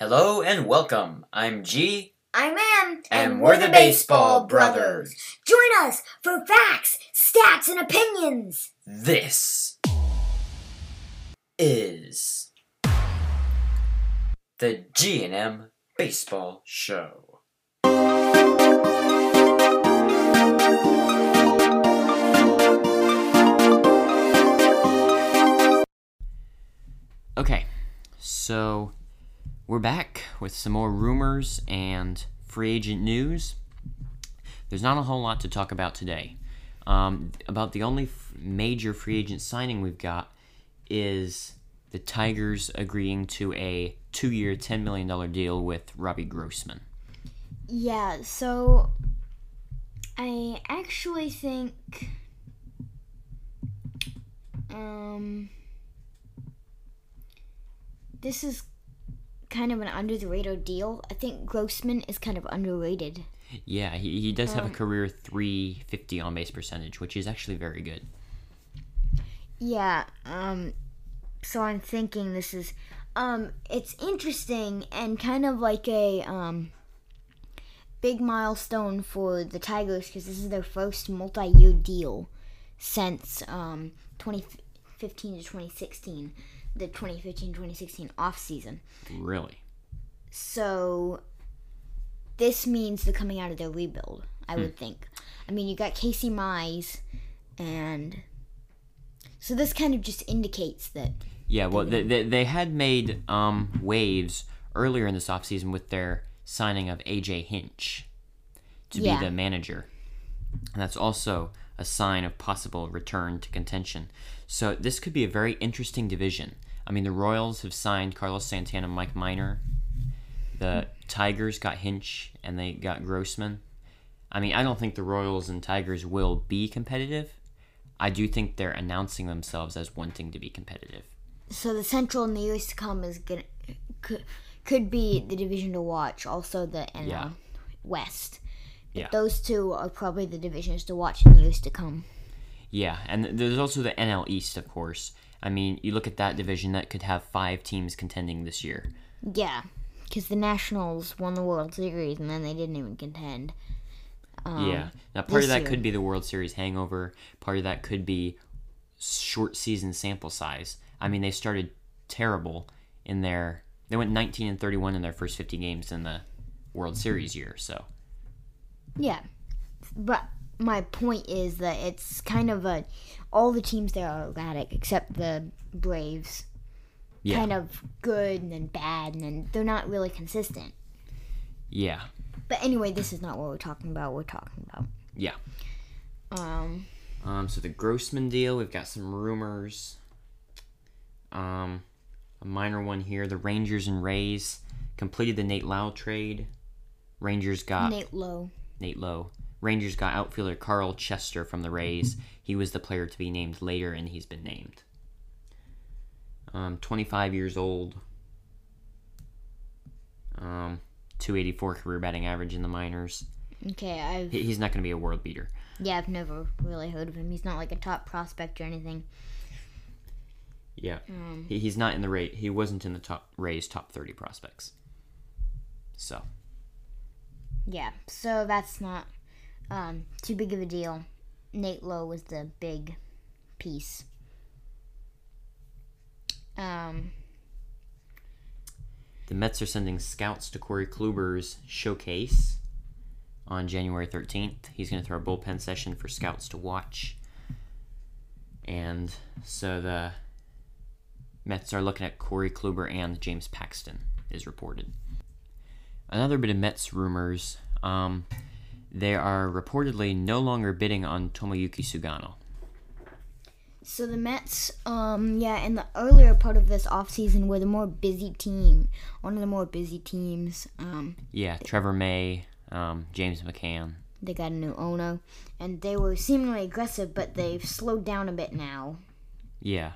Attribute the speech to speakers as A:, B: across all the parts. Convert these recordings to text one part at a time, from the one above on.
A: Hello and welcome. I'm G,
B: I'm Em,
A: and, we're the Baseball Brothers.
B: Join us for facts, stats, and opinions.
A: This is the G and M Baseball Show. Okay, so we're back with some more rumors and free agent news. There's not a whole lot to talk about today. Um, about the only f- major free agent signing we've got is the Tigers agreeing to a two year, $10 million deal with Robbie Grossman.
B: Yeah, so I actually think um this is kind of an under the radar deal. I think Grossman is kind of underrated.
A: Yeah, he, he does have a
B: Um,
A: career 350 on base percentage, which is actually very good.
B: Yeah, um so I'm thinking this is um it's interesting and kind of like a um big milestone for the Tigers because this is their first multi-year deal since um 2015 to 2016, the 2015-2016 off season.
A: Really.
B: So this means they're coming out of their rebuild, I would think. I mean, you got Casey Mize and so this kind of just indicates that
A: Yeah, well, they, they, they had made um, waves earlier in this offseason with their signing of AJ Hinch to
B: Yeah.
A: be the manager. And that's also a sign of possible return to contention. So this could be a very interesting division. I mean, the Royals have signed Carlos Santana, Mike Minor. The Tigers got Hinch and they got Grossman. I mean, I don't think the Royals and Tigers will be competitive. I do think they're announcing themselves as wanting to be competitive.
B: so the Central in the years to come is gonna could, could be the division to watch. Also the NL
A: Yeah.
B: West. But
A: Yeah.
B: Those two are probably the divisions to watch in the years to come.
A: Yeah, and there's also the NL East, of course. I mean, you look at that division that could have five teams contending this year.
B: Yeah, because the Nationals won the World Series and then they didn't even contend. Um,
A: yeah. Now, part of that
B: year.
A: could be the World Series hangover. Part of that could be short season sample size. I mean, they started terrible in their. They went 19 and 31 in their first 50 games in the World Series year. So
B: Yeah, but my point is that it's kind of a all the teams there are erratic except the Braves.
A: yeah,
B: Kind of good and then bad and then they're not really consistent.
A: yeah,
B: But anyway, this is not what we're talking about. We're talking about
A: yeah.
B: um
A: Um, so the Grossman deal, we've got some rumors. Um, a minor one here: the Rangers and Rays completed the Nate Lowe trade. Rangers got Nate, Lowe.
B: Nate Lowe.
A: Rangers got outfielder Carl Chester from the Rays. He was the player to be named later, and he's been named. Um, 25 years old. Um, 284 career batting average in the minors.
B: Okay, I've
A: He- He's not going to be a world beater.
B: yeah, I've never really heard of him. He's not like a top prospect or anything.
A: Yeah.
B: Um,
A: He, he's not in the rate. He wasn't in the top Rays top thirty prospects. So
B: yeah, so that's not um too big of a deal. Nate Lowe was the big piece. Um,
A: the Mets are sending scouts to Corey Kluber's showcase on January thirteenth. He's going to throw a bullpen session for scouts to watch, and so the Mets are looking at Corey Kluber and James Paxton is reported. Another bit of Mets rumors. Um, they are reportedly no longer bidding on Tomoyuki Sugano.
B: So the Mets, um, yeah, in the earlier part of this offseason were the more busy team, one of the more busy teams. Um,
A: Yeah, Trevor May, um, James McCann.
B: they got a new owner, and they were seemingly aggressive, but they've slowed down a bit now.
A: Yeah,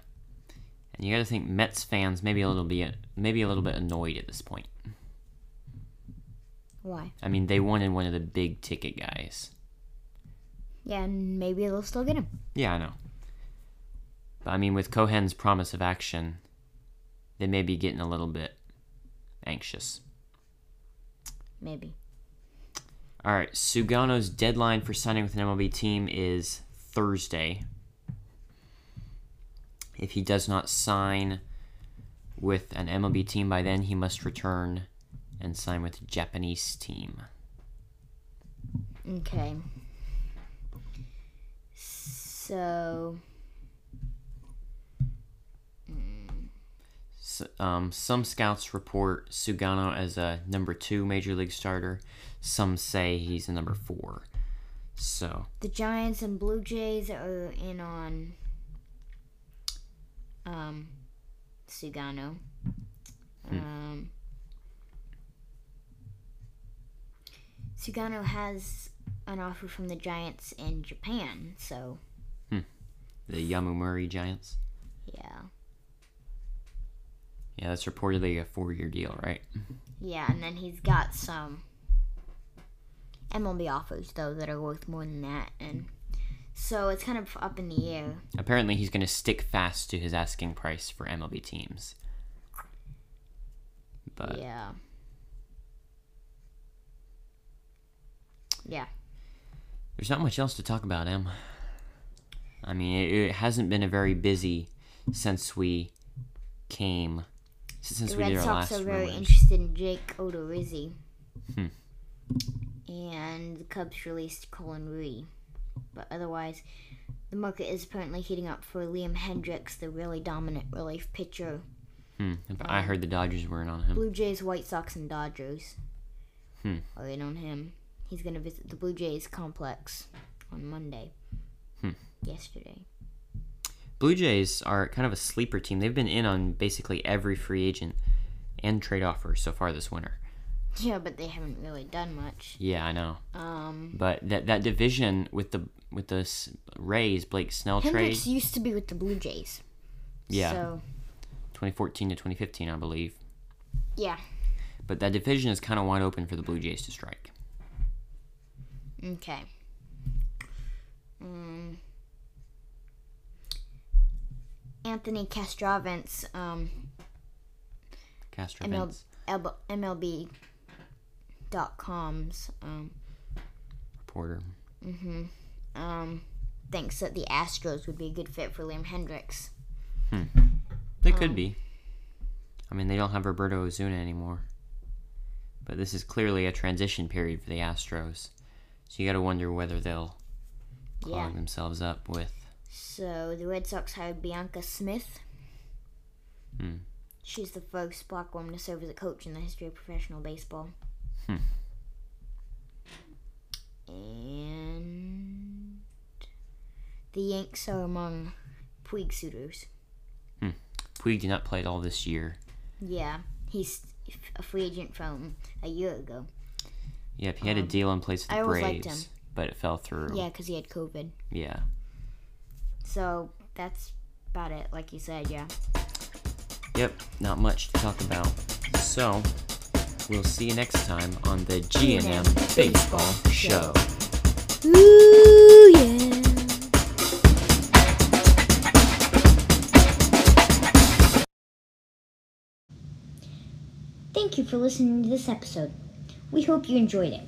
A: and you got to think Mets fans maybe a little bit maybe a little bit annoyed at this point.
B: Why?
A: I mean, they wanted one of the big ticket guys.
B: Yeah, and maybe they'll still get him.
A: Yeah, I know. But I mean, with Cohen's promise of action, they may be getting a little bit anxious. anxious.
B: Maybe.
A: All right, Sugano's deadline for signing with an MLB team is Thursday. If he does not sign with an MLB team by then, he must return and sign with Japanese team.
B: Okay. So.
A: Um, some scouts report Sugano as a number two major league starter. Some say he's a number four. So
B: The Giants and Blue Jays are in on um Sugano. Um Sugano has an offer from the Giants in Japan, so hmm.
A: the Yomiuri Giants.
B: yeah.
A: Yeah, that's reportedly a four-year deal, right?
B: Yeah, and then he's got some MLB offers though that are worth more than that and so it's kind of up in the air.
A: Apparently, he's going to stick fast to his asking price for MLB teams. But
B: yeah. Yeah.
A: there's not much else to talk about him. I mean, it, it hasn't been a very busy since we came, since
B: The
A: we
B: Red
A: did our
B: Sox
A: last
B: are very
A: rumors.
B: interested in Jake Odorizzi.
A: Hmm.
B: And the Cubs released Colin Rea. But otherwise, the market is apparently heating up for Liam Hendriks, the really dominant relief pitcher.
A: Hmm. I heard the Dodgers were in on him.
B: Blue Jays, White Sox, and Dodgers
A: Hmm.
B: are in on him. He's going to visit the Blue Jays complex on Monday.
A: Hmm.
B: Yesterday.
A: Blue Jays are kind of a sleeper team. They've been in on basically every free agent and trade offer so far this winter.
B: Yeah, but they haven't really done much.
A: Yeah, I know.
B: Um,
A: But that that division with the with the Rays, Blake Snell trade,
B: Hendriks used to be with the Blue Jays.
A: Yeah.
B: So,
A: 2014 to 2015, I believe.
B: yeah.
A: But that division is kind of wide open for the Blue Jays to strike.
B: Okay. Um, Anthony Castrovince, um,
A: Castro
B: ML,
A: Vince,
B: L- MLB.com's, um,
A: reporter. Mhm.
B: Um, thinks that the Astros would be a good fit for Liam Hendriks. Hmm.
A: They
B: Um,
A: could be. I mean, they don't have Roberto Osuna anymore. But this is clearly a transition period for the Astros. So you got to wonder whether they'll
B: Yeah.
A: clog themselves up with.
B: So the Red Sox hired Bianca Smith.
A: Hmm.
B: She's the first black woman to serve as a coach in the history of professional baseball.
A: Hmm.
B: And the Yanks are among Puig suitors. Hmm.
A: Puig did not play at all this year.
B: Yeah, he's a free agent from a year ago.
A: Yep, he had a deal in place with
B: Um, I
A: the
B: always liked
A: Braves,
B: him.
A: but it fell through.
B: Yeah, because he had COVID.
A: Yeah.
B: So that's about it. Like you said, yeah.
A: Yep, not much to talk about. So, we'll see you next time on the G&M Baseball Show.
B: Ooh, yeah. Thank you for listening to this episode. We hope you enjoyed it.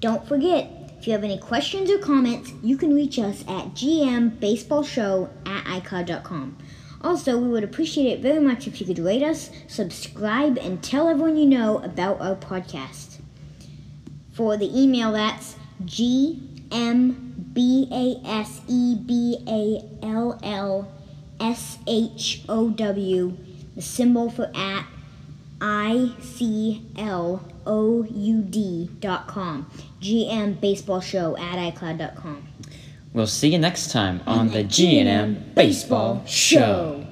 B: Don't forget, if you have any questions or comments, you can reach us at gmbaseballshow at icloud.com. Also, we would appreciate it very much if you could rate us, subscribe, and tell everyone you know about our podcast. For the email, that's G M B A S E B A L L S H O W, the symbol for at I C L O U D dot com. GM Baseball Show at iCloud dot com.
A: We'll see you next time on the G&M Baseball Show.